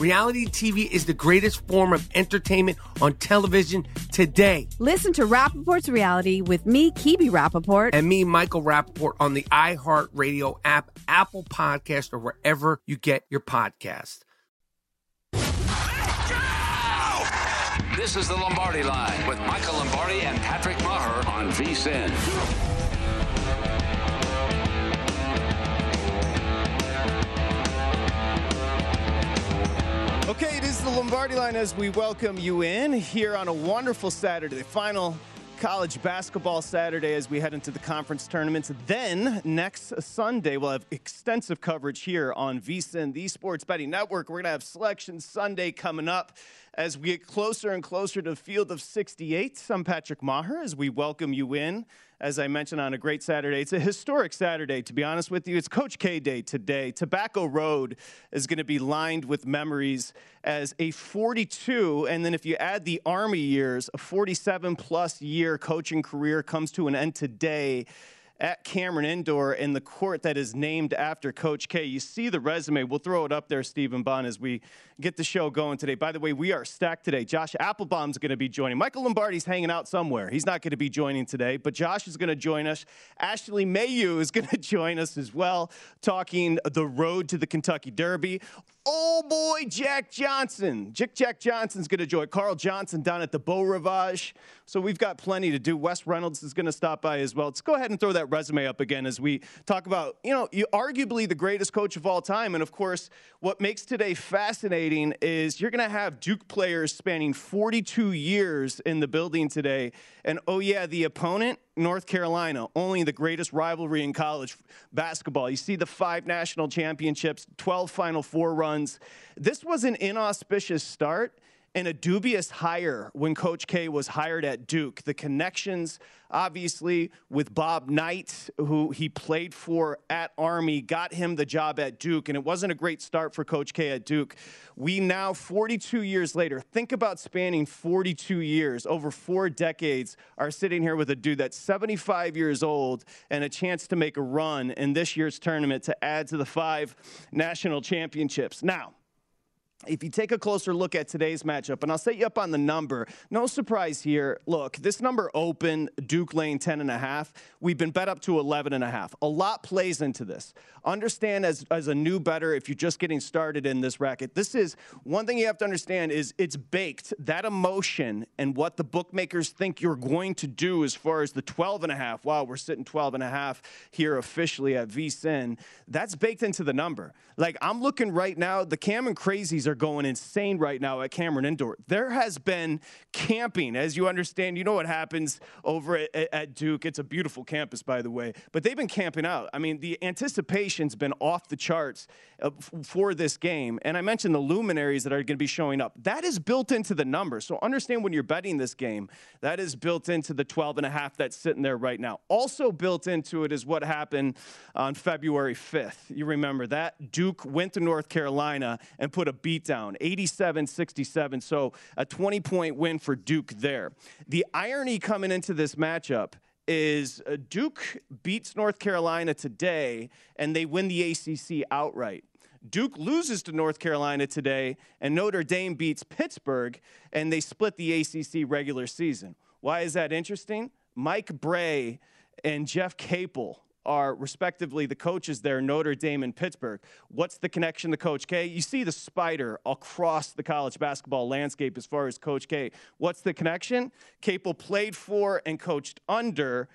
Reality TV is the greatest form of entertainment on television today. Listen to Rapaport's reality with me, Kibi Rapaport. And me, Michael Rapaport, on the iHeartRadio app, Apple Podcast, or wherever you get your podcast. This is the Lombardi Line with Michael Lombardi and Patrick Maher on VSIN. Okay, it is the Lombardi line as we welcome you in here on a wonderful Saturday, the final college basketball Saturday as we head into the conference tournaments. Then next Sunday, we'll have extensive coverage here on VSIN, the Sports Betting Network. We're going to have Selection Sunday coming up as we get closer and closer to field of 68. I'm Patrick Maher as we welcome you in as I mentioned, on a great Saturday. It's a historic Saturday, to be honest with you. It's Coach K Day today. Tobacco Road is going to be lined with memories as a 42, and then if you add the Army years, a 47 plus year coaching career comes to an end today at Cameron Indoor in the court that is named after Coach K. You see the resume. We'll throw it up there, Stephen Bond, as we get the show going today. By the way, we are stacked today. Josh Applebaum's going to be joining. Michael Lombardi's hanging out somewhere. He's not going to be joining today, but Josh is going to join us. Ashley Mayu is going to join us as well, talking the road to the Kentucky Derby. Oh boy, Jack Johnson. Jack Jack Johnson's going to join. Carl Johnson down at the Beau Rivage. So we've got plenty to do. Wes Reynolds is going to stop by as well. Let's go ahead and throw that resume up again as we talk about, you know, arguably the greatest coach of all time. And of course, what makes today fascinating is you're going to have Duke players spanning 42 years in the building today. And oh, yeah, the opponent, North Carolina, only the greatest rivalry in college basketball. You see the five national championships, 12 Final Four runs. This was an inauspicious start and a dubious hire when Coach K was hired at Duke. The connections, obviously, with Bob Knight, who he played for at Army, got him the job at Duke, and it wasn't a great start for Coach K at Duke. We now, 42 years later, think about spanning 42 years, over four decades, are sitting here with a dude that's 75 years old and a chance to make a run in this year's tournament to add to the five national championships. Now, if you take a closer look at today's matchup, and I'll set you up on the number, no surprise here. Look, this number open, Duke Lane 10 and a half. We've been bet up to 11 and a half. A lot plays into this. Understand as, as a new better, if you're just getting started in this racket, this is one thing you have to understand is it's baked. That emotion and what the bookmakers think you're going to do as far as the 12 and a half. Wow, we're sitting 12 and a half here officially at VSIN. That's baked into the number. Like I'm looking right now, the Cameron Crazies are going insane right now at Cameron Indoor. There has been camping, as you understand. You know what happens over at, at Duke. It's a beautiful campus, by the way. But they've been camping out. I mean, the anticipation's been off the charts uh, for this game. And I mentioned the luminaries that are going to be showing up. That is built into the number. So understand when you're betting this game, that is built into the 12 and a half that's sitting there right now. Also built into it is what happened on February 5th. You remember that? Duke went to North Carolina and put a beat down, 87 67. So a 20 point win for Duke there. The irony coming into this matchup is uh, Duke beats North Carolina today and they win the ACC outright. Duke loses to North Carolina today, and Notre Dame beats Pittsburgh, and they split the ACC regular season. Why is that interesting? Mike Brey and Jeff Capel are respectively the coaches there, Notre Dame and Pittsburgh. What's the connection to Coach K? You see the spider across the college basketball landscape as far as Coach K. What's the connection? Capel played for and coached under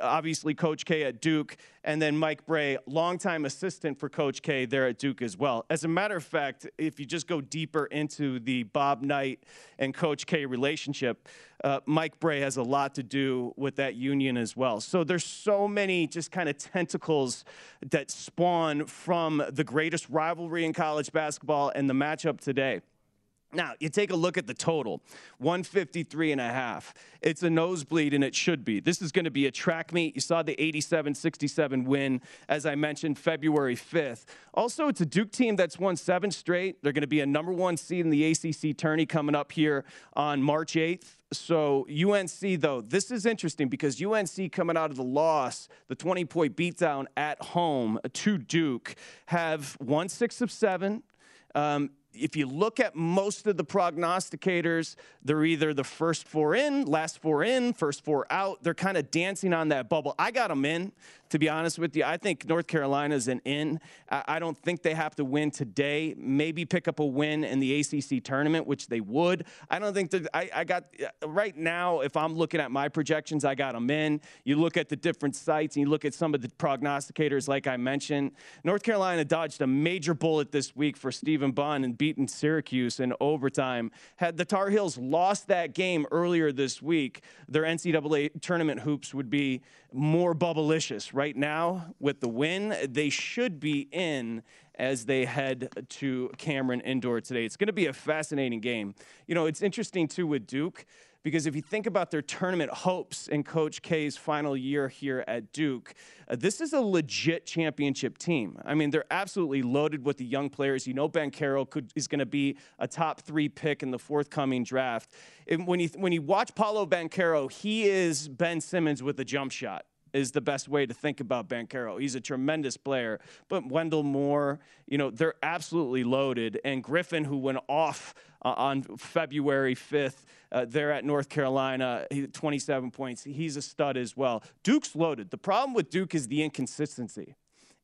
obviously Coach K at Duke, and then Mike Brey, longtime assistant for Coach K there at Duke as well. As a matter of fact, if you just go deeper into the Bob Knight and Coach K relationship, uh, Mike Brey has a lot to do with that union as well. So there's so many just kind of tentacles that spawn from the greatest rivalry in college basketball and the matchup today. Now, you take a look at the total 153 and a half. It's a nosebleed, and it should be. This is going to be a track meet. You saw the 87 67 win, as I mentioned, February 5th. Also, it's a Duke team that's won seven straight. They're going to be a number one seed in the ACC tourney coming up here on March 8th. So, UNC, though, this is interesting because UNC coming out of the loss, the 20 point beatdown at home to Duke, have won six of seven. Um, if you look at most of the prognosticators, they're either the first four in, last four in, first four out. They're kind of dancing on that bubble. I got them in to be honest with you. I think North Carolina's an in. I don't think they have to win today. Maybe pick up a win in the ACC tournament, which they would. I don't think that I, I got uh, right now. If I'm looking at my projections, I got them in. You look at the different sites and you look at some of the prognosticators, like I mentioned. North Carolina dodged a major bullet this week for Stephen Bunn and beaten Syracuse in overtime. Had the Tar Heels lost that game earlier this week, their NCAA tournament hoops would be more bubblicious. Right now, with the win, they should be in as they head to Cameron Indoor today. It's going to be a fascinating game. You know, it's interesting too with Duke because if you think about their tournament hopes in Coach K's final year here at Duke, uh, this is a legit championship team. I mean, they're absolutely loaded with the young players. You know, Banchero could, is going to be a top three pick in the forthcoming draft. And when you when you watch Paolo Banchero, he is Ben Simmons with a jump shot is the best way to think about Banchero. He's a tremendous player. But Wendell Moore, you know, they're absolutely loaded. And Griffin, who went off on February 5th, uh, there at North Carolina, 27 points. He's a stud as well. Duke's loaded. The problem with Duke is the inconsistency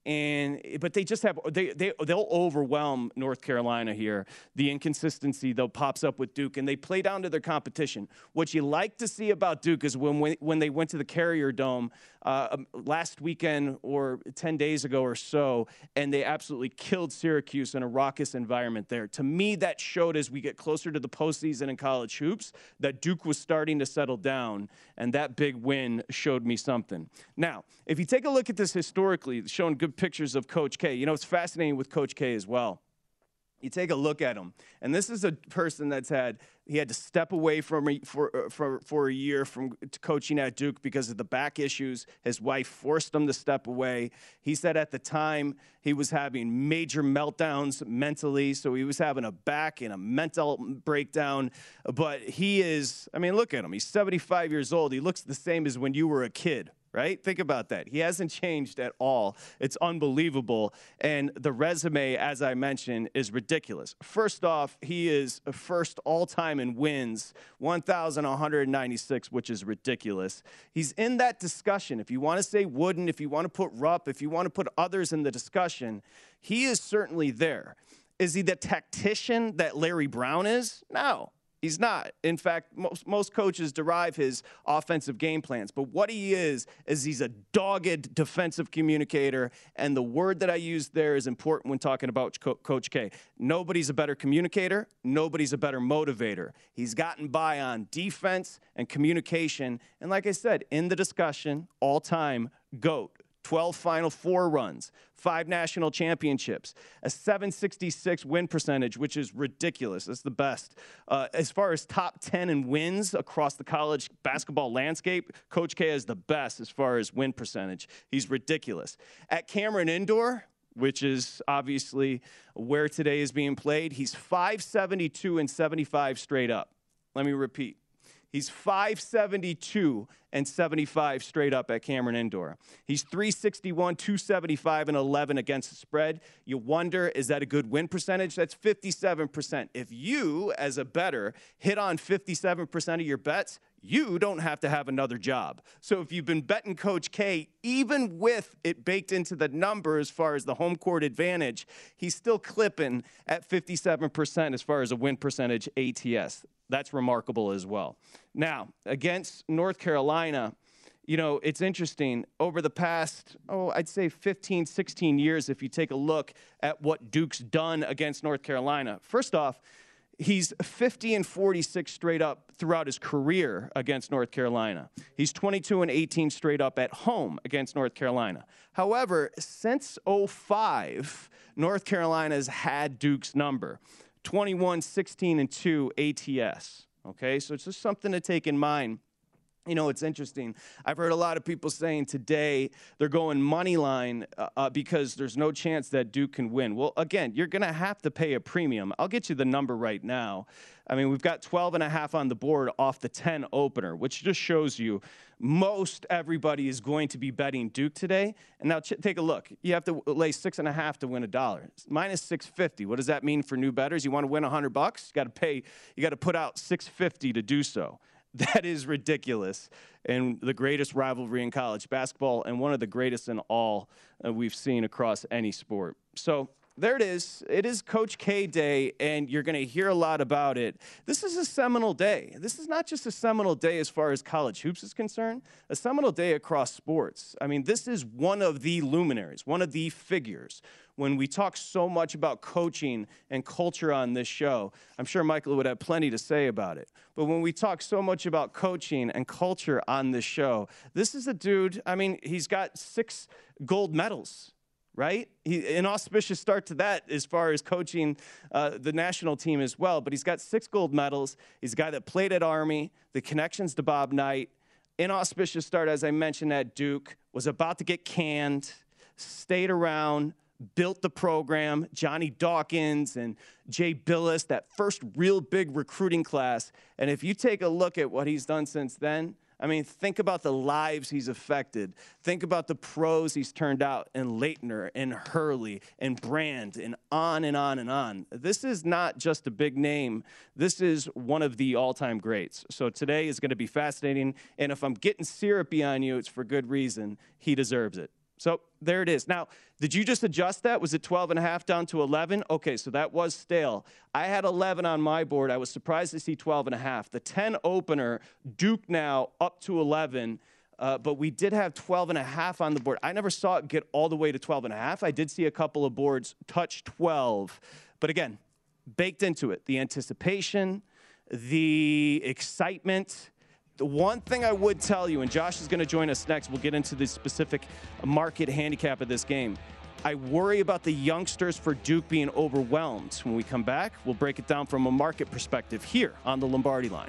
and but they just have they, they they'll overwhelm North Carolina here. The inconsistency though pops up with Duke, and they play down to their competition. What you like to see about Duke is when when when they went to the Carrier Dome uh, um, last weekend or ten days ago or so, and they absolutely killed Syracuse in a raucous environment there. To me, that showed as we get closer to the postseason in college hoops that Duke was starting to settle down, and that big win showed me something. Now, if you take a look at this historically, showing good pictures of Coach K. You know, it's fascinating with Coach K as well. You take a look at him, and this is a person that's had he had to step away from for uh, for for a year from coaching at Duke because of the back issues. His wife forced him to step away. He said at the time he was having major meltdowns mentally, so he was having a back and a mental breakdown. But he is, I mean, look at him. He's 75 years old. He looks the same as when you were a kid right? Think about that. He hasn't changed at all. It's unbelievable. And the resume, as I mentioned, is ridiculous. First off, he is first all time in wins, 1,196, which is ridiculous. He's in that discussion. If you want to say Wooden, if you want to put Rupp, if you want to put others in the discussion, he is certainly there. Is he the tactician that Larry Brown is? No. He's not. In fact, most, most coaches derive his offensive game plans. But what he is, is he's a dogged defensive communicator. And the word that I use there is important when talking about Co- Coach K. Nobody's a better communicator, nobody's a better motivator. He's gotten by on defense and communication. And like I said, in the discussion, all time, GOAT. 12 Final Four runs, five national championships, a 766 win percentage, which is ridiculous. That's the best. Uh, as far as top 10 in wins across the college basketball landscape, Coach K is the best as far as win percentage. He's ridiculous. At Cameron Indoor, which is obviously where today is being played, he's 572 and 75 straight up. Let me repeat He's 572 and 75 straight up at Cameron Indoor. He's 361, 275, and 11 against the spread. You wonder, is that a good win percentage? That's 57%. If you, as a better, hit on 57% of your bets, you don't have to have another job. So if you've been betting Coach K, even with it baked into the number as far as the home court advantage, he's still clipping at 57% as far as a win percentage ATS. That's remarkable as well. Now, against North Carolina, you know, it's interesting. Over the past, oh, I'd say 15, 16 years, if you take a look at what Duke's done against North Carolina, first off, he's 50 and 46 straight up throughout his career against North Carolina. He's 22 and 18 straight up at home against North Carolina. However, since 05, North Carolina's had Duke's number 21, 16, and 2 ATS. Okay, so it's just something to take in mind. You know, it's interesting. I've heard a lot of people saying today they're going money line uh, uh, because there's no chance that Duke can win. Well, again, you're going to have to pay a premium. I'll get you the number right now. I mean, we've got 12 and a half on the board off the 10 opener, which just shows you most everybody is going to be betting Duke today. And now ch- take a look. You have to lay six and a half to win a dollar. Minus 650. What does that mean for new betters? You want to win 100 bucks? You got to pay. You got to put out 650 to do so. That is ridiculous. And the greatest rivalry in college basketball, and one of the greatest in all uh, we've seen across any sport. So there it is. It is Coach K Day, and you're going to hear a lot about it. This is a seminal day. This is not just a seminal day as far as college hoops is concerned, a seminal day across sports. I mean, this is one of the luminaries, one of the figures. When we talk so much about coaching and culture on this show, I'm sure Michael would have plenty to say about it. But when we talk so much about coaching and culture on this show, this is a dude, I mean, he's got six gold medals right? He, an auspicious start to that as far as coaching uh, the national team as well. But he's got six gold medals. He's a guy that played at Army, the connections to Bob Knight. Inauspicious start, as I mentioned, at Duke, was about to get canned, stayed around, built the program. Johnny Dawkins and Jay Bilas, that first real big recruiting class. And if you take a look at what he's done since then, I mean, think about the lives he's affected. Think about the pros he's turned out in Laettner and Hurley and Brand and on and on and on. This is not just a big name. This is one of the all time greats. So today is going to be fascinating. And if I'm getting syrupy on you, it's for good reason. He deserves it. So there it is. Now, did you just adjust that? Was it 12 and a half down to 11? Okay, so that was stale. I had 11 on my board. I was surprised to see 12 and a half. The 10 opener, Duke now up to 11. Uh, but we did have 12 and a half on the board. I never saw it get all the way to 12 and a half. I did see a couple of boards touch 12. But again, baked into it, the anticipation, the excitement, the one thing I would tell you, and Josh is going to join us next, we'll get into the specific market handicap of this game. I worry about the youngsters for Duke being overwhelmed. When we come back, we'll break it down from a market perspective here on the Lombardi line.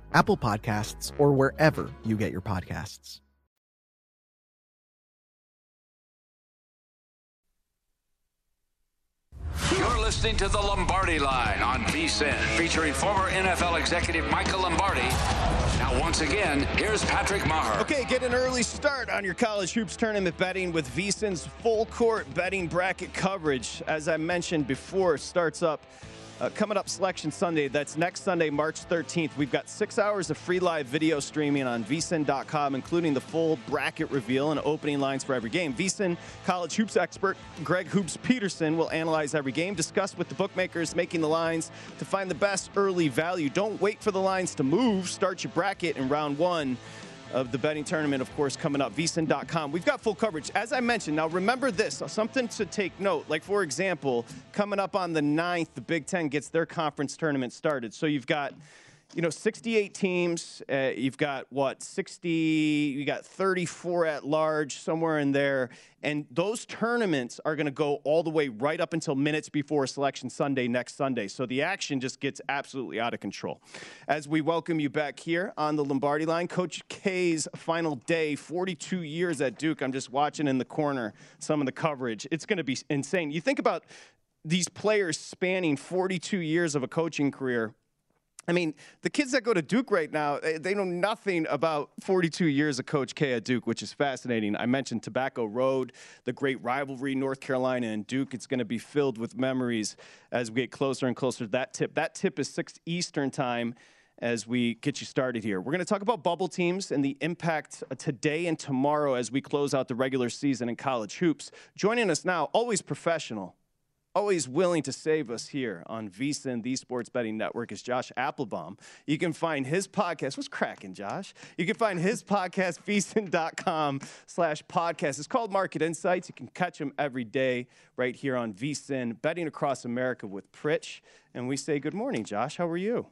Apple Podcasts, or wherever you get your podcasts. You're listening to the Lombardi Line on VSIN, featuring former NFL executive Michael Lombardi. Now, once again, here's Patrick Maher. Okay, get an early start on your college hoops tournament betting with VSIN's full court betting bracket coverage. As I mentioned before, starts up Uh, coming up Selection Sunday, that's next Sunday, March 13th. We've got six hours of free live video streaming on vsin.com, including the full bracket reveal and opening lines for every game. vsin college hoops expert Greg Hoops Peterson will analyze every game, discuss with the bookmakers making the lines to find the best early value. Don't wait for the lines to move. Start your bracket in round one of the betting tournament, of course, coming up. VSIN.com. We've got full coverage. As I mentioned, now remember this something to take note. Like, for example, coming up on the 9th, the Big Ten gets their conference tournament started. So you've got you know, 68 teams. Uh, you've got what 60? You got 34 at large, somewhere in there. And those tournaments are going to go all the way right up until minutes before Selection Sunday next Sunday. So the action just gets absolutely out of control. As we welcome you back here on the Lombardi line, Coach K's final day, 42 years at Duke. I'm just watching in the corner some of the coverage. It's going to be insane. You think about these players spanning 42 years of a coaching career I mean, the kids that go to Duke right now, eh, they know nothing about 42 years of Coach K at Duke, which is fascinating. I mentioned Tobacco Road, the great rivalry, North Carolina and Duke. It's going to be filled with memories as we get closer and closer to that tip. That tip is 6 Eastern time as we get you started here. We're going to talk about bubble teams and the impact uh, today and tomorrow as we close out the regular season in college hoops. Joining us now, always professional, always willing to save us here on VSIN, the Sports Betting Network, is Josh Applebaum. You can find his podcast. What's cracking, Josh? You can find his podcast, VSIN.com slash podcast. It's called Market Insights. You can catch him every day right here on VSIN, Betting Across America with Pritch. And we say good morning, Josh. How are you?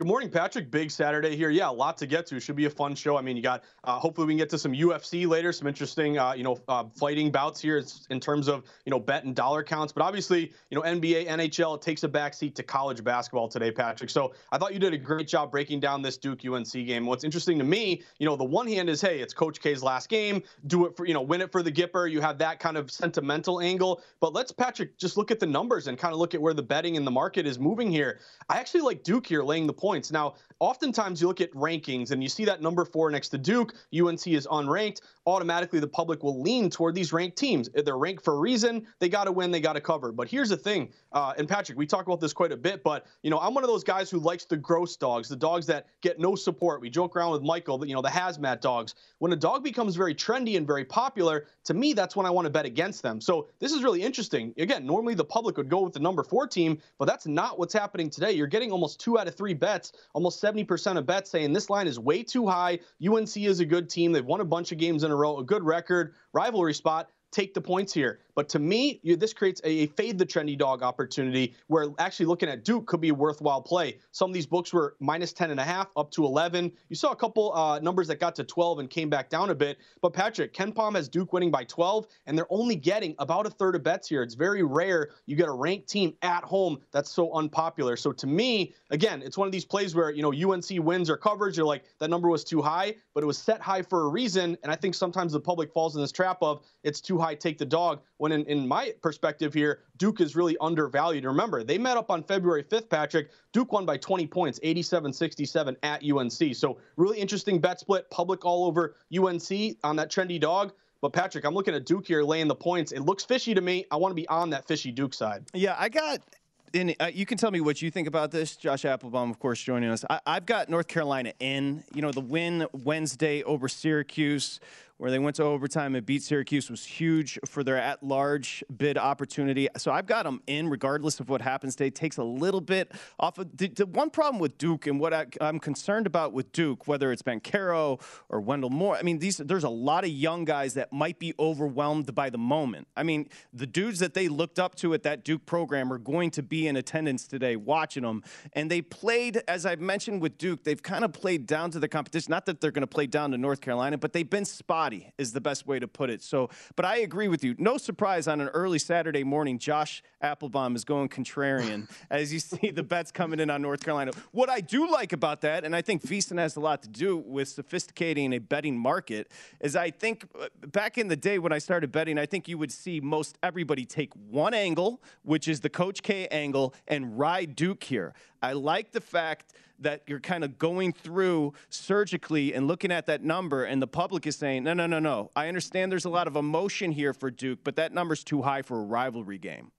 Good morning, Patrick. Big Saturday here. Yeah, a lot to get to. Should be a fun show. I mean, you got uh, hopefully we can get to some UFC later, some interesting uh, you know uh, fighting bouts here in terms of you know bet and dollar counts. But obviously, you know NBA, NHL takes a backseat to college basketball today, Patrick. So I thought you did a great job breaking down this Duke UNC game. What's interesting to me, you know, the one hand is hey, it's Coach K's last game. Do it for you know win it for the Gipper. You have that kind of sentimental angle. But let's Patrick just look at the numbers and kind of look at where the betting in the market is moving here. I actually like Duke here laying the point points. Now, oftentimes you look at rankings and you see that number four next to Duke, UNC is unranked. Automatically, the public will lean toward these ranked teams. They're ranked for a reason. They got to win. They got to cover. But here's the thing, uh, and Patrick, we talk about this quite a bit. But you know, I'm one of those guys who likes the gross dogs, the dogs that get no support. We joke around with Michael, you know, the hazmat dogs. When a dog becomes very trendy and very popular, to me, that's when I want to bet against them. So this is really interesting. Again, normally the public would go with the number four team, but that's not what's happening today. You're getting almost two out of three bets, almost 70% of bets saying this line is way too high. UNC is a good team. They've won a bunch of games in a row, a good record, rivalry spot take the points here. But to me, you, this creates a, a, fade the trendy dog opportunity where actually looking at Duke could be a worthwhile play. Some of these books were minus 10 and a half up to 11. You saw a couple uh, numbers that got to 12 and came back down a bit. But Patrick, KenPom has Duke winning by 12, and they're only getting about a third of bets here. It's very rare you get a ranked team at home that's so unpopular. So to me, again, it's one of these plays where, you know, UNC wins or coverage. You're like, that number was too high, but it was set high for a reason. And I think sometimes the public falls in this trap of it's too high, take the dog. When in, in my perspective here, Duke is really undervalued. Remember, they met up on February 5th, Patrick. Duke won by 20 points, 87 67 at UNC. So, really interesting bet split, public all over UNC on that trendy dog. But Patrick, I'm looking at Duke here laying the points. It looks fishy to me. I want to be on that fishy Duke side. Yeah, I got and uh, you can tell me what you think about this. Josh Applebaum, of course, joining us. I, have got North Carolina in. You know, the win Wednesday over Syracuse, where they went to overtime and beat Syracuse, was huge for their at large bid opportunity. So I've got them in, regardless of what happens today. Takes a little bit off of the, the one problem with Duke and what I, am concerned about with Duke, whether it's Banchero or Wendell Moore. I mean, these there's a lot of young guys that might be overwhelmed by the moment. I mean, the dudes that they looked up to at that Duke program are going to be in attendance today watching them. And they played, as I've mentioned with Duke, they've kind of played down to the competition. Not that they're going to play down to North Carolina, but they've been spotty, is the best way to put it. So, but I agree with you. No surprise on an early Saturday morning, Josh Applebaum is going contrarian as you see the bets coming in on North Carolina. What I do like about that, and I think VSIN has a lot to do with sophisticating a betting market, is I think uh, back in the day when I started betting, I think you would see most everybody take one angle, which is the Coach K angle angle and ride Duke here. I like the fact that you're kind of going through surgically and looking at that number, and the public is saying, no, no, no, no. I understand there's a lot of emotion here for Duke, but that number's too high for a rivalry game.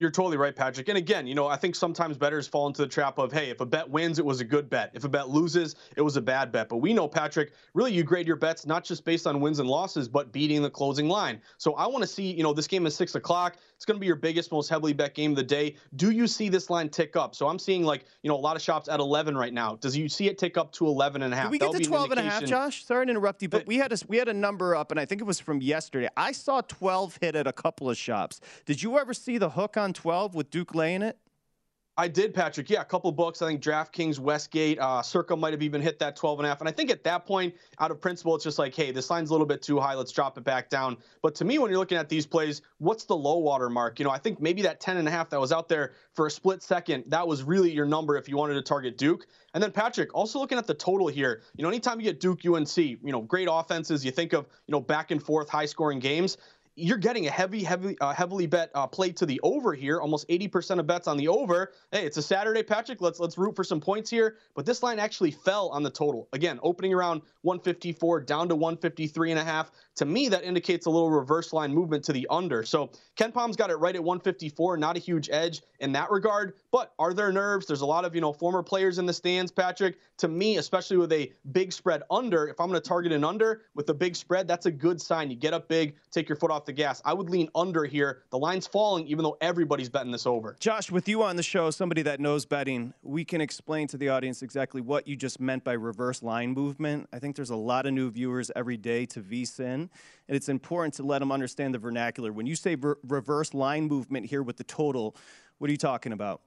You're totally right, Patrick. And again, you know, I think sometimes bettors fall into the trap of, hey, if a bet wins, it was a good bet. If a bet loses, it was a bad bet. But we know, Patrick, really you grade your bets not just based on wins and losses, but beating the closing line. So I want to see, you know, this game is six o'clock. It's going to be your biggest, most heavily bet game of the day. Do you see this line tick up? So I'm seeing like, you know, a lot of shops at 11 right now. Does you see it tick up to 11 and a half? Did we get That'll to 12 and a half, Josh? Sorry to interrupt you, but we had a we had a number up, and I think it was from yesterday. I saw 12 hit at a couple of shops. Did you ever see the hook on 12 with Duke laying it? I did, Patrick. Yeah, a couple books. I think DraftKings, Westgate, uh, Circa might have even hit that 12 and a half. And I think at that point, out of principle, it's just like, hey, this line's a little bit too high. Let's drop it back down. But to me, when you're looking at these plays, what's the low water mark? You know, I think maybe that 10 and a half that was out there for a split second, that was really your number if you wanted to target Duke. And then Patrick, also looking at the total here, you know, anytime you get Duke UNC, you know, great offenses, you think of, you know, back and forth, high scoring games you're getting a heavy, heavy, uh, heavily bet uh, play to the over here. Almost 80% of bets on the over. Hey, it's a Saturday, Patrick. Let's let's root for some points here. But this line actually fell on the total. Again, opening around 154 down to 153 and a half. To me, that indicates a little reverse line movement to the under. So KenPom's got it right at 154. Not a huge edge in that regard. But are there nerves? There's a lot of you know former players in the stands, Patrick. To me, especially with a big spread under, if I'm going to target an under with a big spread, that's a good sign. You get up big, take your foot off the gas. I would lean under here. The line's falling, even though everybody's betting this over. Josh, with you on the show, somebody that knows betting, we can explain to the audience exactly what you just meant by reverse line movement. I think there's a lot of new viewers every day to VSIN, and it's important to let them understand the vernacular. When you say re- reverse line movement here with the total, what are you talking about?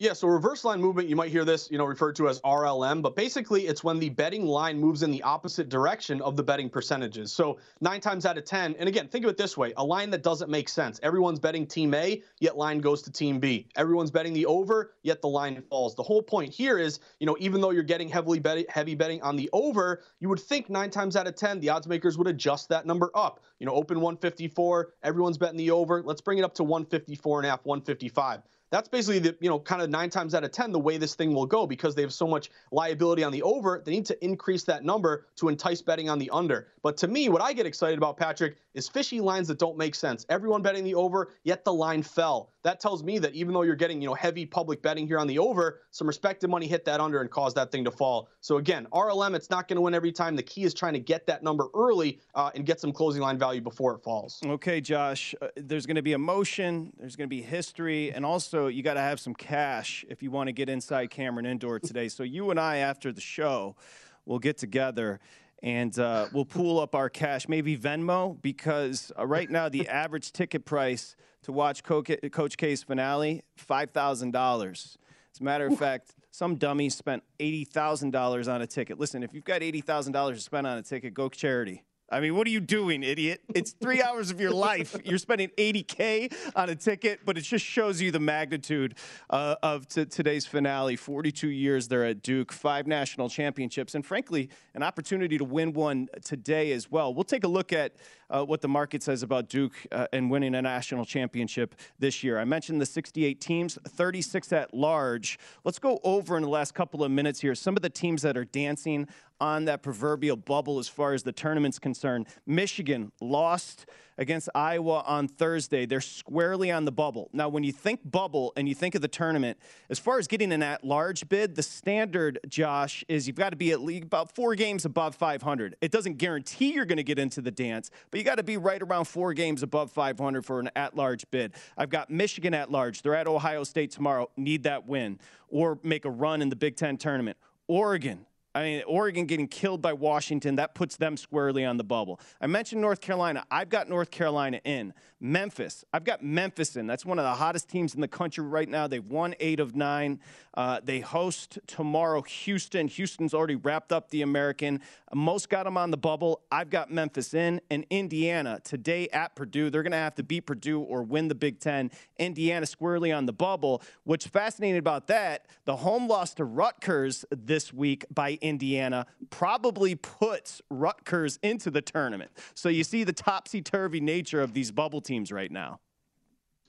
Yeah, so reverse line movement, you might hear this, you know, referred to as RLM, but basically it's when the betting line moves in the opposite direction of the betting percentages. So nine times out of 10, and again, think of it this way a line that doesn't make sense. Everyone's betting team A, yet line goes to team B. Everyone's betting the over, yet the line falls. The whole point here is, you know, even though you're getting heavily bet- heavy betting on the over, you would think nine times out of 10, the odds makers would adjust that number up. You know, open 154, everyone's betting the over. Let's bring it up to 154 and a half, 155 that's basically the you know kind of nine times out of ten the way this thing will go because they have so much liability on the over they need to increase that number to entice betting on the under. But to me what i get excited about patrick is fishy lines that don't make sense. Everyone betting the over yet the line fell. That tells me that even though you're getting you know heavy public betting here on the over some respected money hit that under and caused that thing to fall. So again rlm it's not going to win every time. The key is trying to get that number early uh, and get some closing line value before it falls. Okay josh uh, there's going to be emotion there's going to be history and also you got to have some cash if you want to get inside Cameron Indoor today. So you and I, after the show, will get together and uh, we'll pool up our cash, maybe Venmo, because uh, right now the average ticket price to watch Coach K's finale five thousand dollars. As a matter of fact, some dummy spent eighty thousand dollars on a ticket. Listen, if you've got eighty thousand dollars to spend on a ticket, go charity. I mean, what are you doing, idiot? It's three hours of your life. You're spending 80K on a ticket, but it just shows you the magnitude uh, of t- today's finale. 42 years there at Duke, five national championships, and frankly, an opportunity to win one today as well. We'll take a look at uh, what the market says about Duke uh, and winning a national championship this year. I mentioned the 68 teams, 36 at large. Let's go over in the last couple of minutes here some of the teams that are dancing on that proverbial bubble as far as the tournament's concerned. Michigan lost against Iowa on Thursday. They're squarely on the bubble. Now, when you think bubble and you think of the tournament, as far as getting an at large bid, the standard, Josh, is you've got to be at least about four games above 500. It doesn't guarantee you're going to get into the dance, but you got to be right around four games above 500 for an at large bid. I've got Michigan at large. They're at Ohio State tomorrow. Need that win or make a run in the Big Ten tournament. Oregon, I mean, Oregon getting killed by Washington, that puts them squarely on the bubble. I mentioned North Carolina. I've got North Carolina in. Memphis, I've got Memphis in. That's one of the hottest teams in the country right now. They've won eight of nine. Uh, they host tomorrow Houston. Houston's already wrapped up the American. Most got them on the bubble. I've got Memphis in. And Indiana today at Purdue. They're going to have to beat Purdue or win the Big Ten. Indiana squarely on the bubble. What's fascinating about that, the home loss to Rutgers this week by Indiana probably puts Rutgers into the tournament. So you see the topsy turvy nature of these bubble teams right now.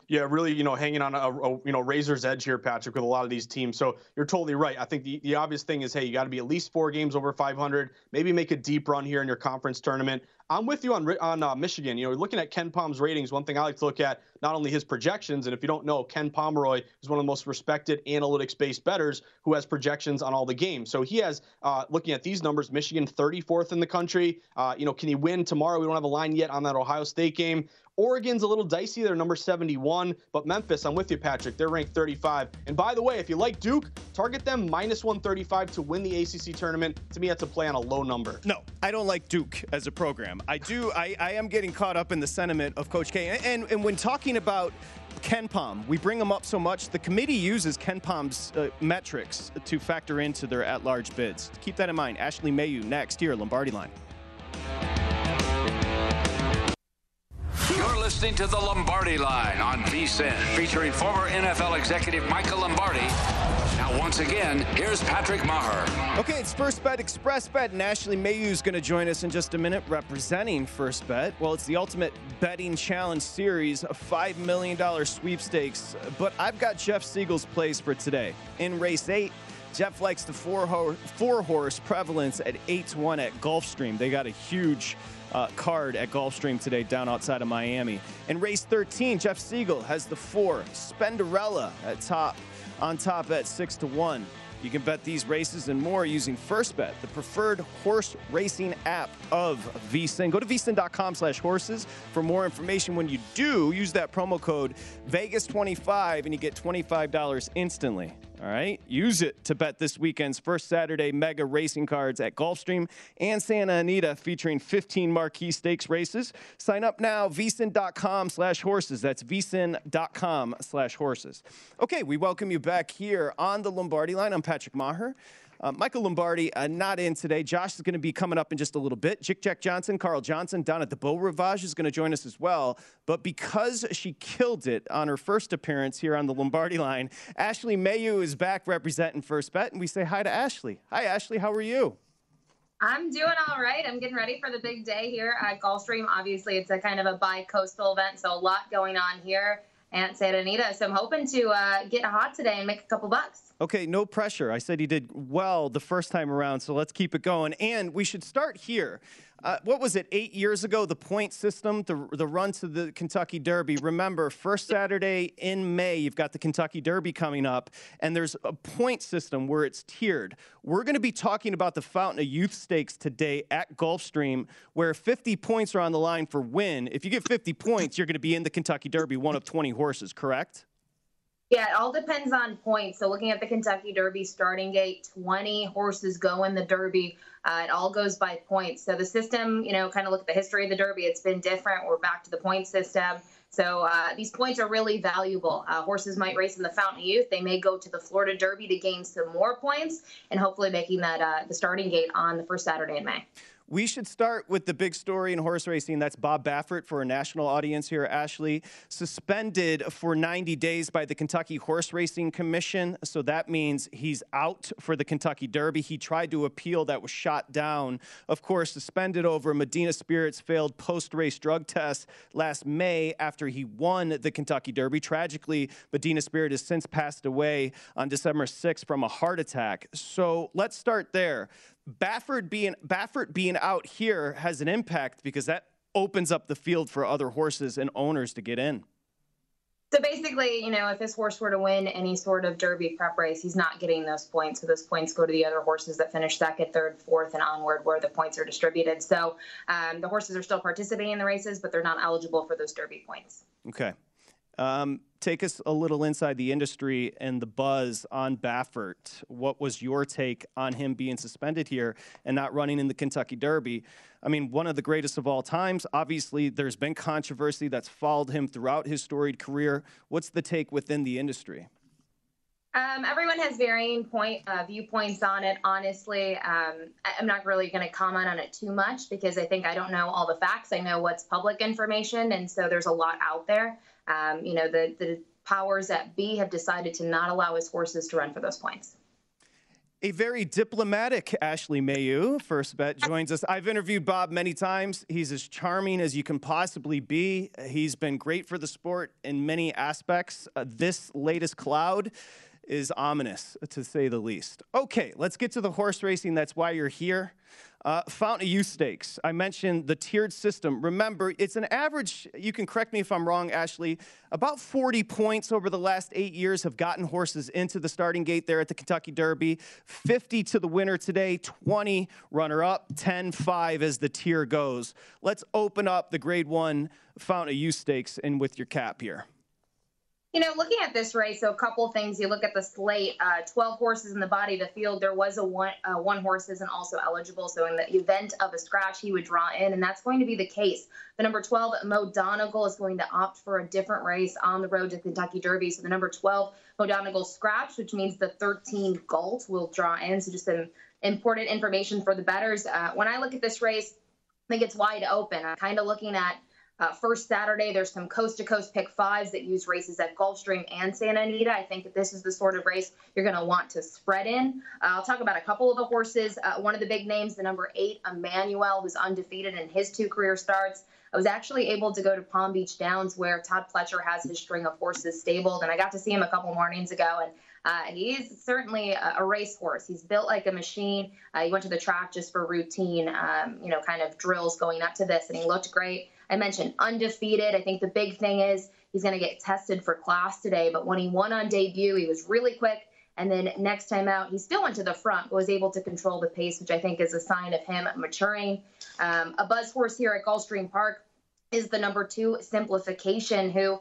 Yeah, really, you know, hanging on a, a, you know razor's edge here, Patrick, with a lot of these teams. So you're totally right. I think the, the obvious thing is, hey, you got to be at least four games over 500. Maybe make a deep run here in your conference tournament. I'm with you on on uh, Michigan. You know, looking at KenPom's ratings, one thing I like to look at not only his projections, and if you don't know, Ken Pomeroy is one of the most respected analytics-based bettors who has projections on all the games. So he has, uh, looking at these numbers, Michigan 34th in the country. Uh, you know, can he win tomorrow? We don't have a line yet on that Ohio State game. Oregon's a little dicey. They're number 71. But Memphis, I'm with you, Patrick. They're ranked 35. And by the way, if you like Duke, target them minus 135 to win the ACC tournament. To me, that's a play on a low number. No, I don't like Duke as a program. I do. I, I am getting caught up in the sentiment of Coach K. And, and, when talking about KenPom, we bring him up so much. The committee uses KenPom's uh, metrics to factor into their at-large bids. Keep that in mind. Ashley Mayu next here, Lombardi Line. You're listening to the Lombardi Line on VSIN, featuring former NFL executive Michael Lombardi. Now, once again, here's Patrick Maher. Okay, it's First Bet Express Bet, and Ashley Mayu is going to join us in just a minute representing First Bet. Well, it's the Ultimate Betting Challenge Series, a $5 million sweepstakes. But I've got Jeff Siegel's place for today. In race eight, Jeff likes the four, ho- four horse prevalence at 8 to 1 at Gulfstream. They got a huge uh, card at Gulfstream today down outside of Miami. In race 13, Jeff Siegel has the four Spenderella at top on top at 6 to 1. You can bet these races and more using First Bet, the preferred horse racing app of VSIN. Go to vsin.com slash horses for more information. When you do, use that promo code Vegas25 and you get $25 instantly. All right. Use it to bet this weekend's first Saturday mega racing cards at Gulfstream and Santa Anita featuring 15 marquee stakes races. Sign up now, vsin.com slash horses. That's vsin.com slash horses. Okay, we welcome you back here on the Lombardi line. I'm Patrick Maher. Uh, Michael Lombardi uh, not in today. Josh is going to be coming up in just a little bit. Jick Jack Johnson, Carl Johnson Donna at the Beau Rivage is going to join us as well. But because she killed it on her first appearance here on the Lombardi line, Ashley Mayu is back representing First Bet, and we say hi to Ashley. Hi, Ashley. How are you? I'm doing all right. I'm getting ready for the big day here at Gulfstream. Obviously, it's a kind of a bi-coastal event, so a lot going on here at Santa Anita. So I'm hoping to uh, get hot today and make a couple bucks. Okay, no pressure. I said he did well the first time around, so let's keep it going. And we should start here. Uh, what was it, eight years ago, the point system, the, the run to the Kentucky Derby? Remember, first Saturday in May, you've got the Kentucky Derby coming up, and there's a point system where it's tiered. We're going to be talking about the Fountain of Youth Stakes today at Gulfstream, where 50 points are on the line for win. If you get 50 points, you're going to be in the Kentucky Derby, one of 20 horses, correct? Yeah, it all depends on points. So looking at the Kentucky Derby starting gate, 20 horses go in the Derby. Uh, it all goes by points. So the system, you know, kind of look at the history of the Derby. It's been different. We're back to the point system. So uh, these points are really valuable. Uh, horses might race in the Fountain Youth. They may go to the Florida Derby to gain some more points, and hopefully making that uh, the starting gate on the first Saturday in May. We should start with the big story in horse racing. That's Bob Baffert for a national audience here. Ashley suspended for 90 days by the Kentucky Horse Racing Commission. So that means he's out for the Kentucky Derby. He tried to appeal, that was shot down. Of course, suspended over Medina Spirit's failed post race drug test last May after he won the Kentucky Derby. Tragically, Medina Spirit has since passed away on December 6th from a heart attack. So let's start there. Baffert being Baffert being out here has an impact because that opens up the field for other horses and owners to get in. So basically, you know, if this horse were to win any sort of Derby prep race, he's not getting those points. So those points go to the other horses that finish second, third, fourth, and onward, where the points are distributed. So um, the horses are still participating in the races, but they're not eligible for those Derby points. Okay. Um, take us a little inside the industry and the buzz on Baffert. What was your take on him being suspended here and not running in the Kentucky Derby? I mean, one of the greatest of all times. Obviously, there's been controversy that's followed him throughout his storied career. What's the take within the industry? Um, everyone has varying point uh, viewpoints on it. Honestly, um, I'm not really going to comment on it too much because I think I don't know all the facts. I know what's public information, and so there's a lot out there. Um, you know, the, the powers that be have decided to not allow his horses to run for those points. A very diplomatic Ashley Mayu, first bet, joins us. I've interviewed Bob many times. He's as charming as you can possibly be. He's been great for the sport in many aspects. Uh, this latest cloud is ominous, to say the least. Okay, let's get to the horse racing. That's why you're here. Uh, Fountain of Youth Stakes. I mentioned the tiered system. Remember, it's an average, you can correct me if I'm wrong, Ashley, about 40 points over the last eight years have gotten horses into the starting gate there at the Kentucky Derby. 50 to the winner today, 20 runner up, 10 5 as the tier goes. Let's open up the grade one Fountain of Youth Stakes and with your cap here. You know, looking at this race, so a couple of things. You look at the slate, uh, 12 horses in the body of the field. There was a one, uh, one horse isn't also eligible. So in the event of a scratch, he would draw in, and that's going to be the case. The number 12, Mo Donegal, is going to opt for a different race on the road to Kentucky Derby. So the number 12, Mo Donegal scratch, which means the 13 Galt will draw in. So just some important information for the betters. Uh, when I look at this race, I think it's wide open. I'm kind of looking at uh, first Saturday, there's some coast to coast pick fives that use races at Gulfstream and Santa Anita. I think that this is the sort of race you're going to want to spread in. Uh, I'll talk about a couple of the horses. Uh, one of the big names, the number eight, Emmanuel, who's undefeated in his two career starts. I was actually able to go to Palm Beach Downs where Todd Pletcher has his string of horses stabled, and I got to see him a couple mornings ago. And uh, he's certainly a, a racehorse. He's built like a machine. Uh, he went to the track just for routine, um, you know, kind of drills going up to this, and he looked great. I mentioned undefeated. I think the big thing is he's going to get tested for class today. But when he won on debut, he was really quick. And then next time out, he still went to the front, but was able to control the pace, which I think is a sign of him maturing. Um, a buzz horse here at Gulfstream Park is the number two simplification, who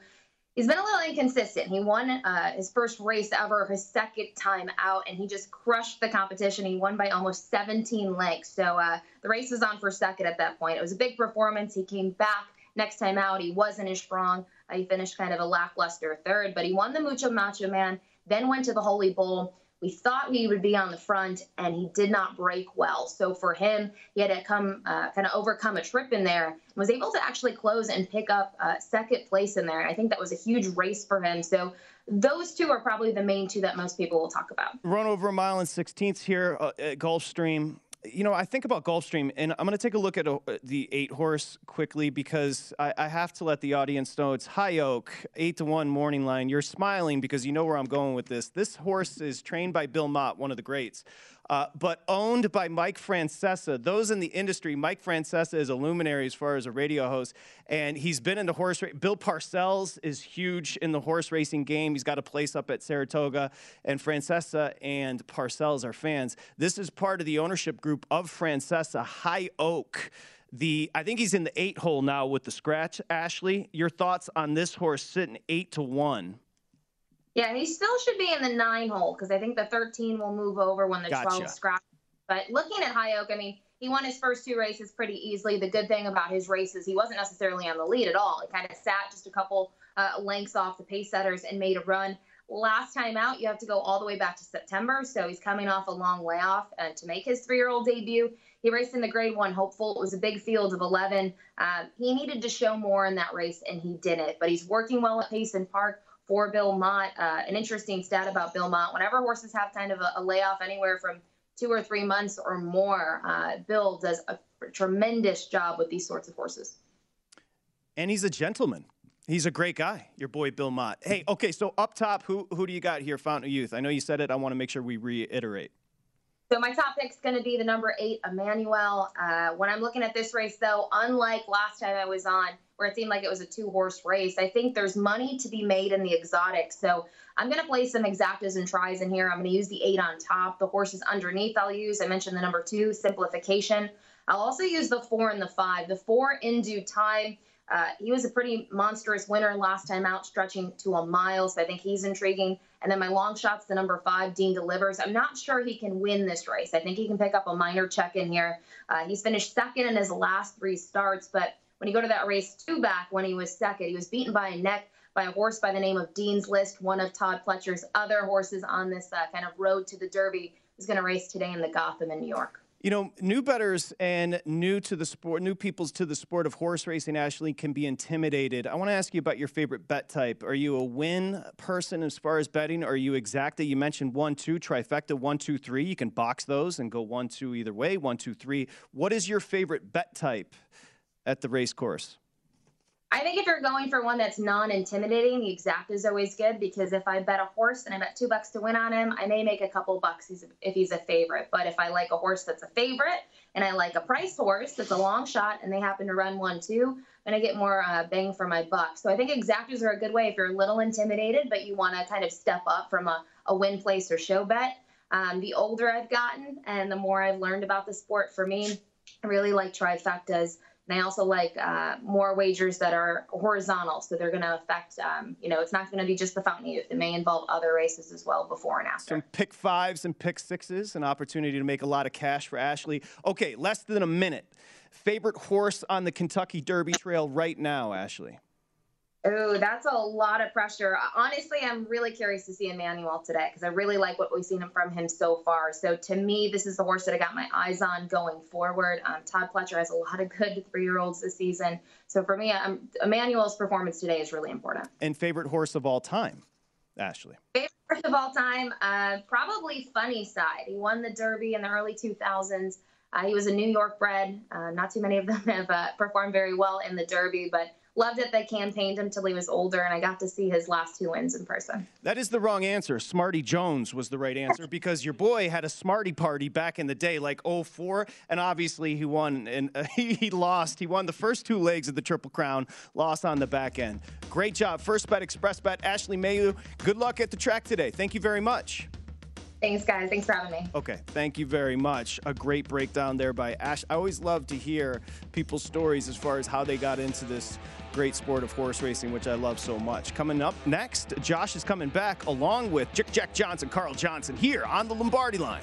he's been a little inconsistent. He won uh, his first race ever, his second time out, and he just crushed the competition. He won by almost 17 lengths. So uh, the race was on for second at that point. It was a big performance. He came back next time out. He wasn't as strong. Uh, he finished kind of a lackluster third, but he won the Mucho Macho Man, then went to the Holy Bull. We thought he would be on the front, and he did not break well. So for him, he had to come uh, kind of overcome a trip in there. Was able to actually close and pick up uh, second place in there. I think that was a huge race for him. So those two are probably the main two that most people will talk about. Run over a mile and 16th here uh, at Gulfstream you know, I think about Gulfstream, and I'm going to take a look at a, uh, the eight horse quickly because I, I, have to let the audience know it's High Oak, eight to one morning line. You're smiling because you know where I'm going with this. This horse is trained by Bill Mott, one of the greats uh, but owned by Mike Francesa. Those in the industry, Mike Francesa is a luminary as far as a radio host, and he's been in the horse race. Bill Parcells is huge in the horse racing game. He's got a place up at Saratoga, and Francesa and Parcells are fans. This is part of the ownership group of Francesa, High Oak. The I think he's in the eight hole now with the scratch. Ashley, your thoughts on this horse sitting eight to one? Yeah, he still should be in the nine hole because I think the 13 will move over when the gotcha. 12 scratch. But looking at High Oak, I mean, he won his first two races pretty easily. The good thing about his races, he wasn't necessarily on the lead at all. He kind of sat just a couple uh, lengths off the pace setters and made a run. Last time out, you have to go all the way back to September, so he's coming off a long layoff. And to make his three-year-old debut, he raced in the Grade One hopeful. It was a big field of 11. Uh, he needed to show more in that race, and he didn't. But he's working well at Payson Park for Bill Mott. Uh, an interesting stat about Bill Mott whenever horses have kind of a, a layoff anywhere from two or three months or more, uh, Bill does a tremendous job with these sorts of horses. And he's a gentleman. He's a great guy, your boy Bill Mott. Hey, okay, so up top, who who do you got here, Fountain of Youth? I know you said it. I want to make sure we reiterate. So my top pick's going to be the number eight, Emmanuel. Uh, when I'm looking at this race, though, unlike last time I was on, where it seemed like it was a two horse race. I think there's money to be made in the exotics. So I'm going to play some exactas and tries in here. I'm going to use the eight on top. The horses underneath I'll use. I mentioned the number two, simplification. I'll also use the four and the five. The four in due time. Uh, he was a pretty monstrous winner last time out, stretching to a mile. So I think he's intriguing. And then my long shot's the number five, Dean Delivers. I'm not sure he can win this race. I think he can pick up a minor check in here. Uh, he's finished second in his last three starts, but when you go to that race two back when he was second, he was beaten by a neck by a horse by the name of Dean's List, one of Todd Pletcher's other horses on this uh, kind of road to the Derby. Is going to race today in the Gotham in New York. You know, new betters and new to the sport, new peoples to the sport of horse racing, Ashley, can be intimidated. I want to ask you about your favorite bet type. Are you a win person as far as betting? Are you exacta? You mentioned one, two, trifecta, one, two, three. You can box those and go one, two either way, one, two, three. What is your favorite bet type at the race course? I think if you're going for one that's non-intimidating, the exacta is always good because if I bet a horse and I bet two bucks to win on him, I may make a couple bucks if he's a favorite. But if I like a horse that's a favorite and I like a price horse that's a long shot and they happen to run one too, then I get more uh, bang for my buck. So I think exactas are a good way if you're a little intimidated but you want to kind of step up from a, a win place or show bet. Um, the older I've gotten and the more I've learned about the sport, for me, I really like trifectas. And I also like uh, more wagers that are horizontal, so they're going to affect. Um, you know, it's not going to be just the Fountain Youth. It may involve other races as well before and after. Some pick fives and pick sixes, an opportunity to make a lot of cash for Ashley. Okay, less than a minute. Favorite horse on the Kentucky Derby Trail right now, Ashley? Oh, that's a lot of pressure. Honestly, I'm really curious to see Emmanuel today because I really like what we've seen from him so far. So to me, this is the horse that I got my eyes on going forward. Um, Todd Pletcher has a lot of good three-year-olds this season. So for me, um, Emmanuel's performance today is really important. And favorite horse of all time, Ashley? Favorite horse of all time, uh, probably Funny Cide. He won the Derby in the early 2000s. Uh, he was a New York bred. Uh, not too many of them have uh, performed very well in the Derby, but loved it. They campaigned him till he was older, and I got to see his last two wins in person. That is the wrong answer. Smarty Jones was the right answer because your boy had a Smarty party back in the day, like 04, and obviously he won and uh, he, he lost. He won the first two legs of the Triple Crown, lost on the back end. Great job. First bet, Express Bet. Ashley Mayu, good luck at the track today. Thank you very much. Thanks, guys. Thanks for having me. Okay, thank you very much. A great breakdown there by Ash. I always love to hear people's stories as far as how they got into this great sport of horse racing, which I love so much. Coming up next, Josh is coming back along with Jack, Jack Johnson, Carl Johnson here on the Lombardi line.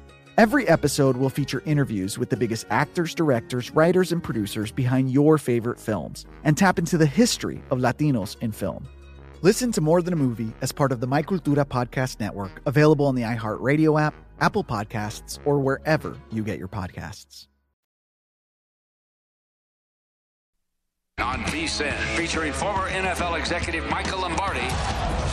Every episode will feature interviews with the biggest actors, directors, writers, and producers behind your favorite films and tap into the history of Latinos in film. Listen to More Than a Movie as part of the My Cultura podcast network, available on the iHeartRadio app, Apple Podcasts, or wherever you get your podcasts. On VSIN, featuring former NFL executive Michael Lombardi.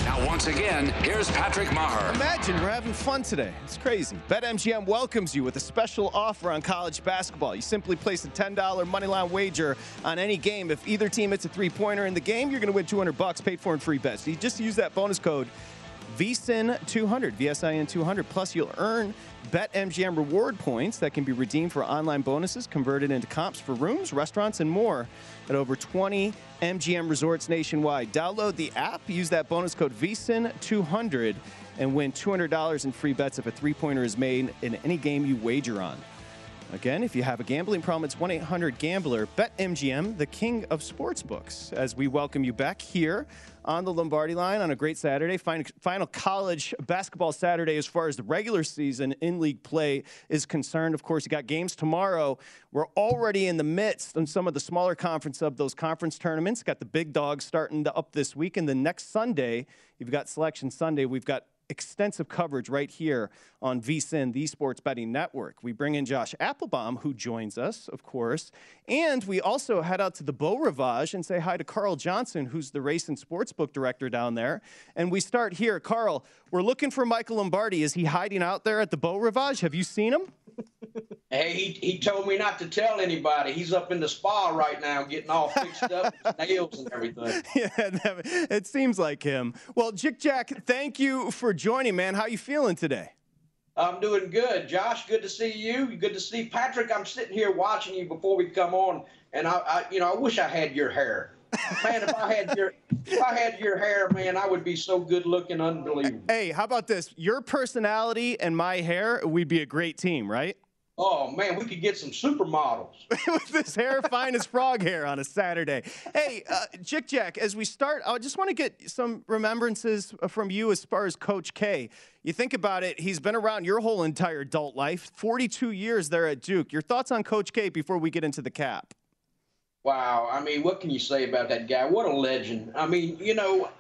Now, once again, here's Patrick Meagher. Imagine we're having fun today. It's crazy. BetMGM welcomes you with a special offer on college basketball. You simply place a $10 moneyline wager on any game. If either team hits a three-pointer in the game, you're going to win 200 bucks paid for in free bets. You just use that bonus code VSIN200, VSIN200. Plus, you'll earn BetMGM reward points that can be redeemed for online bonuses, converted into comps for rooms, restaurants, and more at over 20 MGM resorts nationwide. Download the app, use that bonus code VSIN200, and win $200 in free bets if a three pointer is made in any game you wager on. Again, if you have a gambling problem, it's 1 800 Gambler. BetMGM, the king of sportsbooks. As we welcome you back here on the Lombardi line on a great Saturday. Final college basketball Saturday as far as the regular season in league play is concerned. Of course, you got games tomorrow. We're already in the midst on some of the smaller conference of those conference tournaments. Got the big dogs starting to up this week. And next Sunday, you've got Selection Sunday. We've got extensive coverage right here on VSIN, the Sports Betting Network. We bring in Josh Applebaum, who joins us, of course, and we also head out to the Beau Rivage and say hi to Carl Johnson, who's the race and sportsbook director down there. And we start here. Carl, we're looking for Michael Lombardi. Is he hiding out there at the Beau Rivage? Have you seen him? Hey, he, he told me not to tell anybody. He's up in the spa right now getting all fixed up, nails and everything. Yeah, it seems like him. Well, Jick Jack, thank you for joining, man. How you feeling today? I'm doing good. Josh, good to see you. Good to see Patrick. I'm sitting here watching you before we come on, and I, I you know, I wish I had your hair. man, if I had your if I had your hair, man, I would be so good looking, unbelievable. Hey, how about this? Your personality and my hair, we'd be a great team, right? Oh man, we could get some supermodels with this hair, fine as frog hair on a Saturday. Hey, uh, Jick Jack, as we start, I just want to get some remembrances from you as far as Coach K. You think about it; he's been around your whole entire adult life, 42 years there at Duke. Your thoughts on Coach K before we get into the cap? Wow, I mean, what can you say about that guy? What a legend! I mean, you know,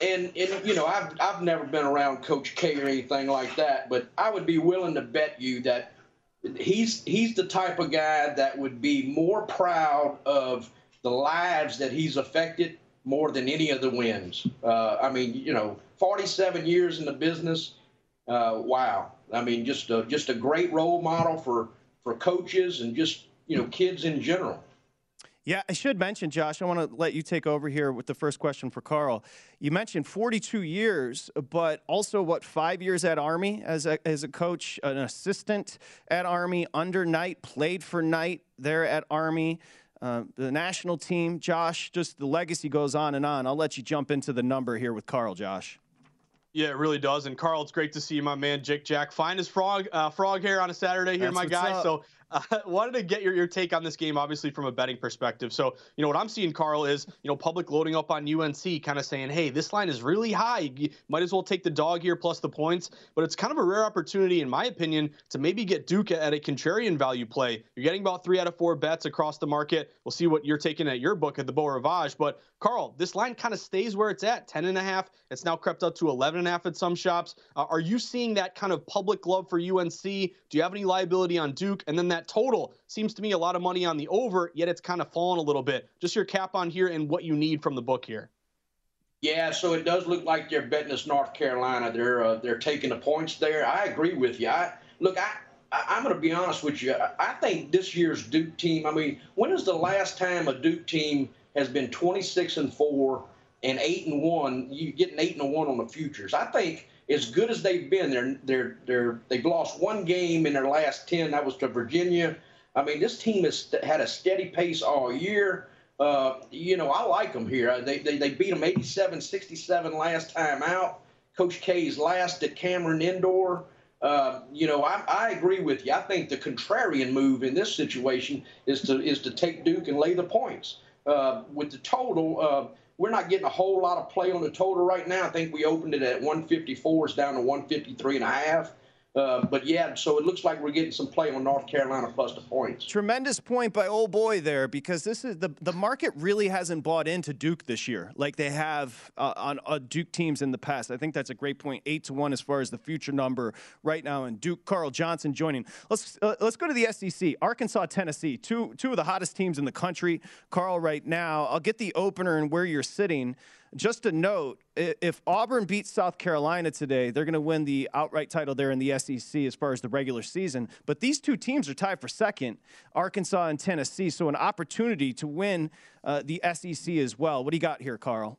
and and you know, I've I've never been around Coach K or anything like that, but I would be willing to bet you that he's he's the type of guy that would be more proud of the lives that he's affected more than any of the wins. Uh, I mean, you know, 47 years in the business. Uh, wow. I mean, just a, just a great role model for for coaches and just you know kids in general. Yeah, I should mention, Josh, I want to let you take over here with the first question for Carl. You mentioned 42 years, but also, what, five years at Army as a, as a coach, an assistant at Army, under Knight, played for Knight there at Army. Uh, the national team, Josh, just the legacy goes on and on. I'll let you jump into the number here with Carl, Josh. Yeah, it really does. And Carl, it's great to see you, my man, Jake Jack. Find his frog, uh, frog hair on a Saturday here, That's my guy. Up. So uh, wanted to get your, your take on this game, obviously from a betting perspective. So, you know, what I'm seeing, Carl, is, you know, public loading up on UNC, kind of saying, hey, this line is really high. You might as well take the dog here plus the points. But it's kind of a rare opportunity, in my opinion, to maybe get Duke at a contrarian value play. You're getting about three out of four bets across the market. We'll see what you're taking at your book at the Beau Rivage. But, Carl, this line kind of stays where it's at, 10 and a half. It's now crept up to 11 and a half at some shops. Uh, are you seeing that kind of public love for UNC? Do you have any liability on Duke? And then that total seems to me a lot of money on the over, yet it's kind of fallen a little bit. Just your cap on here and what you need from the book here. Yeah, so it does look like they're betting us North Carolina. They're uh, they're taking the points there. I agree with you. I look, I, I am going to be honest with you. I think this year's Duke team. I mean, when is the last time a Duke team has been 26 and four and eight and one? You getting eight and one on the futures. I think as good as they've been, they're they're they're they've lost one game in their last ten. That was to Virginia. I mean, this team has had a steady pace all year. Uh, you know, I like them here. They, they, they beat them 87 67 last time out. Coach K's last at Cameron Indoor. Uh, you know, I, I agree with you. I think the contrarian move in this situation is to is to take Duke and lay the points. Uh, with the total, we're not getting a whole lot of play on the total right now. I think we opened it at 154. It's down to 153 and a half. Uh, but yeah, so it looks like we're getting some play on North Carolina plus the points. Tremendous point by old boy there because this is the the market really hasn't bought into Duke this year like they have uh, on uh, Duke teams in the past. I think that's a great point. Eight to one as far as the future number right now. And Duke, Carl Johnson joining. Let's uh, let's go to the SEC. Arkansas, Tennessee, two two of the hottest teams in the country. Carl, right now, I'll get the opener and where you're sitting. Just a note if Auburn beats South Carolina today, they're going to win the outright title there in the SEC as far as the regular season. But these two teams are tied for second, Arkansas and Tennessee. So an opportunity to win uh, the SEC as well. What do you got here, Carl?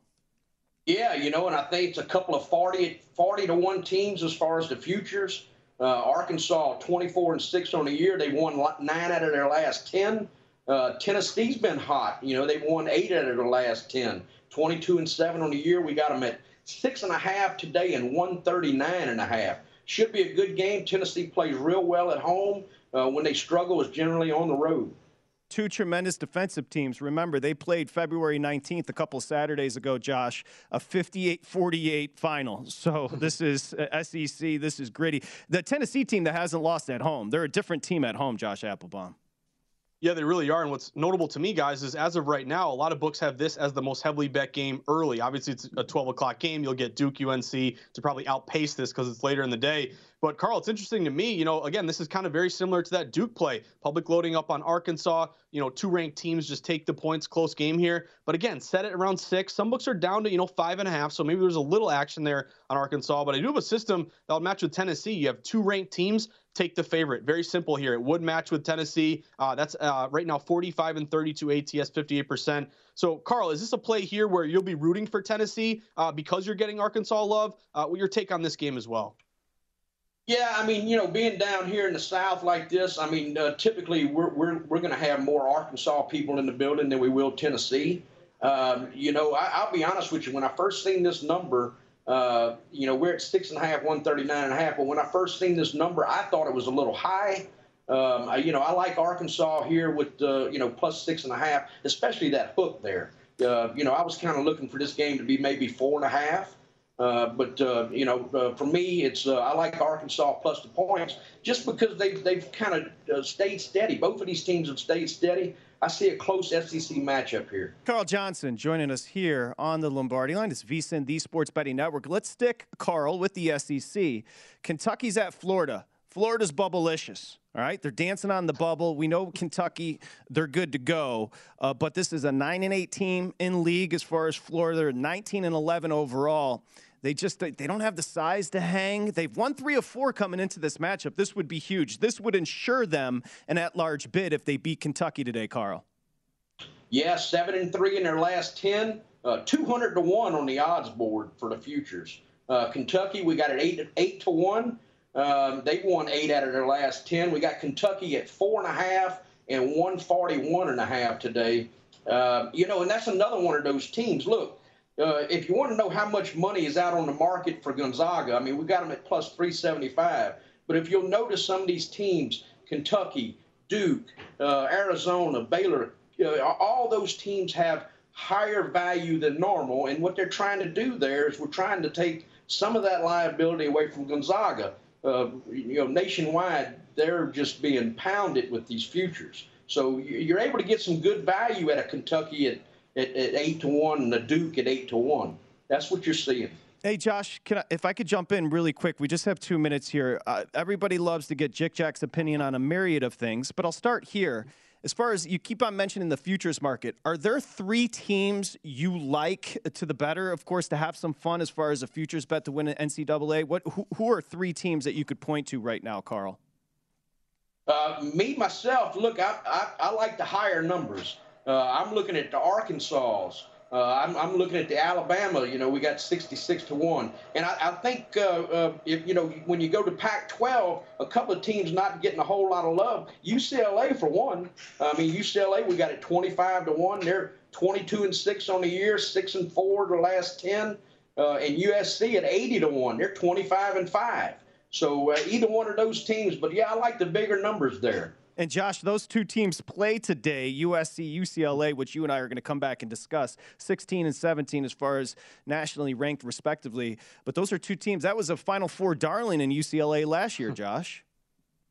Yeah, you know, and I think it's a couple of 40, 40 to 1 teams as far as the futures. Uh, Arkansas, 24 and 6 on the year. They won nine out of their last 10. Uh, Tennessee's been hot. You know, they've won eight out of their last 10. 22 and 7 on the year. We got them at six and a half today and 139 and a half. should be a good game. Tennessee plays real well at home. Uh, when they struggle, is generally on the road two tremendous defensive teams. Remember, they played February 19th, a couple Saturdays ago, Josh, a 58 48 final. So this is uh, SEC, this is gritty. The Tennessee team that hasn't lost at home, they're a different team at home, Josh Applebaum. Yeah, they really are. And what's notable to me, guys, is as of right now, a lot of books have this as the most heavily bet game early. Obviously, it's a 12 o'clock game. You'll get Duke UNC to probably outpace this because it's later in the day. But Carl, it's interesting to me. You know, again, this is kind of very similar to that Duke play. Public loading up on Arkansas. You know, two ranked teams just take the points. Close game here. But again, set it around six. Some books are down to you know five and a half. So maybe there's a little action there on Arkansas. But I do have a system that will match with Tennessee. You have two ranked teams take the favorite. Very simple here. It would match with Tennessee. Uh, that's uh, right now 45 and 32 ATS, 58%. So, Carl, is this a play here where you'll be rooting for Tennessee uh, because you're getting Arkansas love? Uh, what your take on this game as well? Yeah, I mean, you know, being down here in the South like this, I mean, uh, typically we're we're we're going to have more Arkansas people in the building than we will Tennessee. Um, you know, I, will be honest with you. When I first seen this number, uh, you know, we're at six and a half, 139 and a half. But when I first seen this number, I thought it was a little high. Um, I, you know, I like Arkansas here with, uh, you know, plus six and a half, especially that hook there. Uh, you know, I was kind of looking for this game to be maybe four and a half. Uh, but uh, you know, uh, for me, it's uh, I like Arkansas plus the points just because they've they've kind of stayed steady. Both of these teams have stayed steady. I see a close SEC matchup here. Carl Johnson joining us here on the Lombardi line. It's VSIN, the Sports Betting Network. Let's stick, Carl, with the SEC. Kentucky's at Florida. Florida's bubblicious. All right, they're dancing on the bubble. We know Kentucky; they're good to go. Uh, but this is a nine and eight team in league as far as Florida. They're 19 and 11 overall. They just they don't have the size to hang. They've won three of four coming into this matchup. This would be huge. This would ensure them an at-large bid if they beat Kentucky today, Carl. Yeah, seven and three in their last ten. Uh, Two hundred to one on the odds board for the futures. Uh, Kentucky, we got it eight eight to one. Um, they won eight out of their last ten. We got Kentucky at four and a half and one forty one and a half today. Uh, you know, and that's another one of those teams. Look, uh, if you want to know how much money is out on the market for Gonzaga, I mean, we got them at plus 375. But if you'll notice some of these teams, Kentucky, Duke, uh, Arizona, Baylor, all those teams have higher value than normal. And what they're trying to do there is we're trying to take some of that liability away from Gonzaga. Uh, you know, nationwide, they're just being pounded with these futures. So you're able to get some good value at a Kentucky at at, at eight to one and the Duke at eight to one. That's what you're seeing. Hey, Josh, I, if I could jump in really quick, we just have two minutes here. Uh, everybody loves to get Jick Jack's opinion on a myriad of things, but I'll start here. As far as you keep on mentioning the futures market, are there three teams you like to the better, of course, to have some fun as far as a futures bet to win an NCAA? What, who, who are three teams that you could point to right now, Carl? Uh, me, myself, look, I, I, I like the higher numbers. Uh, I'm looking at the Arkansas. Uh, I'm, I'm, looking at the Alabama. You know, we got 66 to one, and I, I think uh, uh, if you know when you go to Pac-12, a couple of teams not getting a whole lot of love. UCLA for one. I mean, UCLA we got it 25 to one. They're 22 and six on the year, six and four the last 10, uh, and USC at 80 to one. They're 25 and five. So uh, either one of those teams, but yeah, I like the bigger numbers there. And Josh, those two teams play today, USC, UCLA, which you and I are going to come back and discuss, 16 and 17 as far as nationally ranked, respectively. But those are two teams. That was a Final Four darling in UCLA last year, Josh.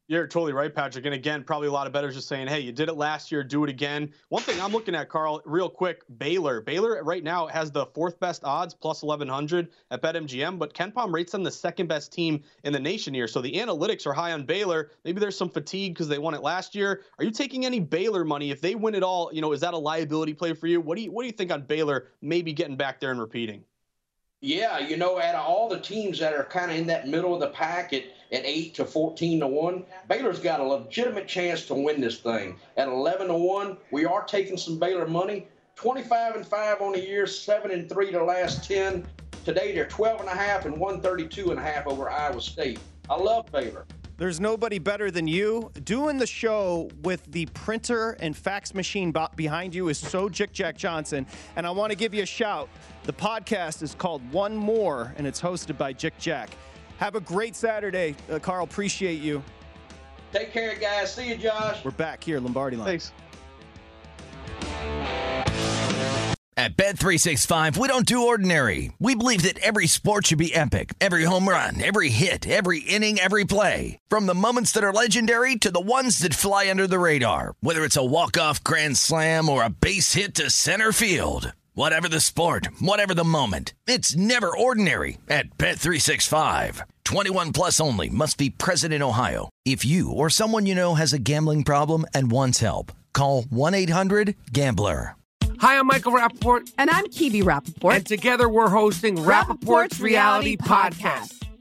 You're totally right, Patrick. And again, probably a lot of bettors just saying, hey, you did it last year, do it again. One thing I'm looking at, Carl, real quick Baylor. Baylor right now has the fourth best odds, plus 1100 at BetMGM, but KenPom rates them the second best team in the nation here. So the analytics are high on Baylor. Maybe there's some fatigue because they won it last year. Are you taking any Baylor money? If they win it all, you know, is that a liability play for you? What do you, what do you think on Baylor maybe getting back there and repeating? Yeah, you know, out of all the teams that are kind of in that middle of the pack at, at 8 to 14 to 1, Baylor's got a legitimate chance to win this thing. At 11 to 1, we are taking some Baylor money. 25 and 5 on the year, 7 and 3 the last 10. Today they're 12 and a half and 132 and a half over Iowa State. I love Baylor. There's nobody better than you. Doing the show with the printer and fax machine behind you is so Jick Jack Johnson. And I want to give you a shout. The podcast is called One More, and it's hosted by Jick Jack. Have a great Saturday, uh, Carl. Appreciate you. Take care, guys. See you, Josh. We're back here, Lombardi line. Thanks. At Bet365, we don't do ordinary. We believe that every sport should be epic. Every home run, every hit, every inning, every play. From the moments that are legendary to the ones that fly under the radar. Whether it's a walk-off grand slam or a base hit to center field. Whatever the sport, whatever the moment. It's never ordinary at Bet365. 21 plus only must be present in Ohio. If you or someone you know has a gambling problem and wants help, call 1-800-GAMBLER. Hi, I'm Michael Rapaport. And I'm Kebe Rapaport. And together we're hosting Rapaport's, Reality Podcast.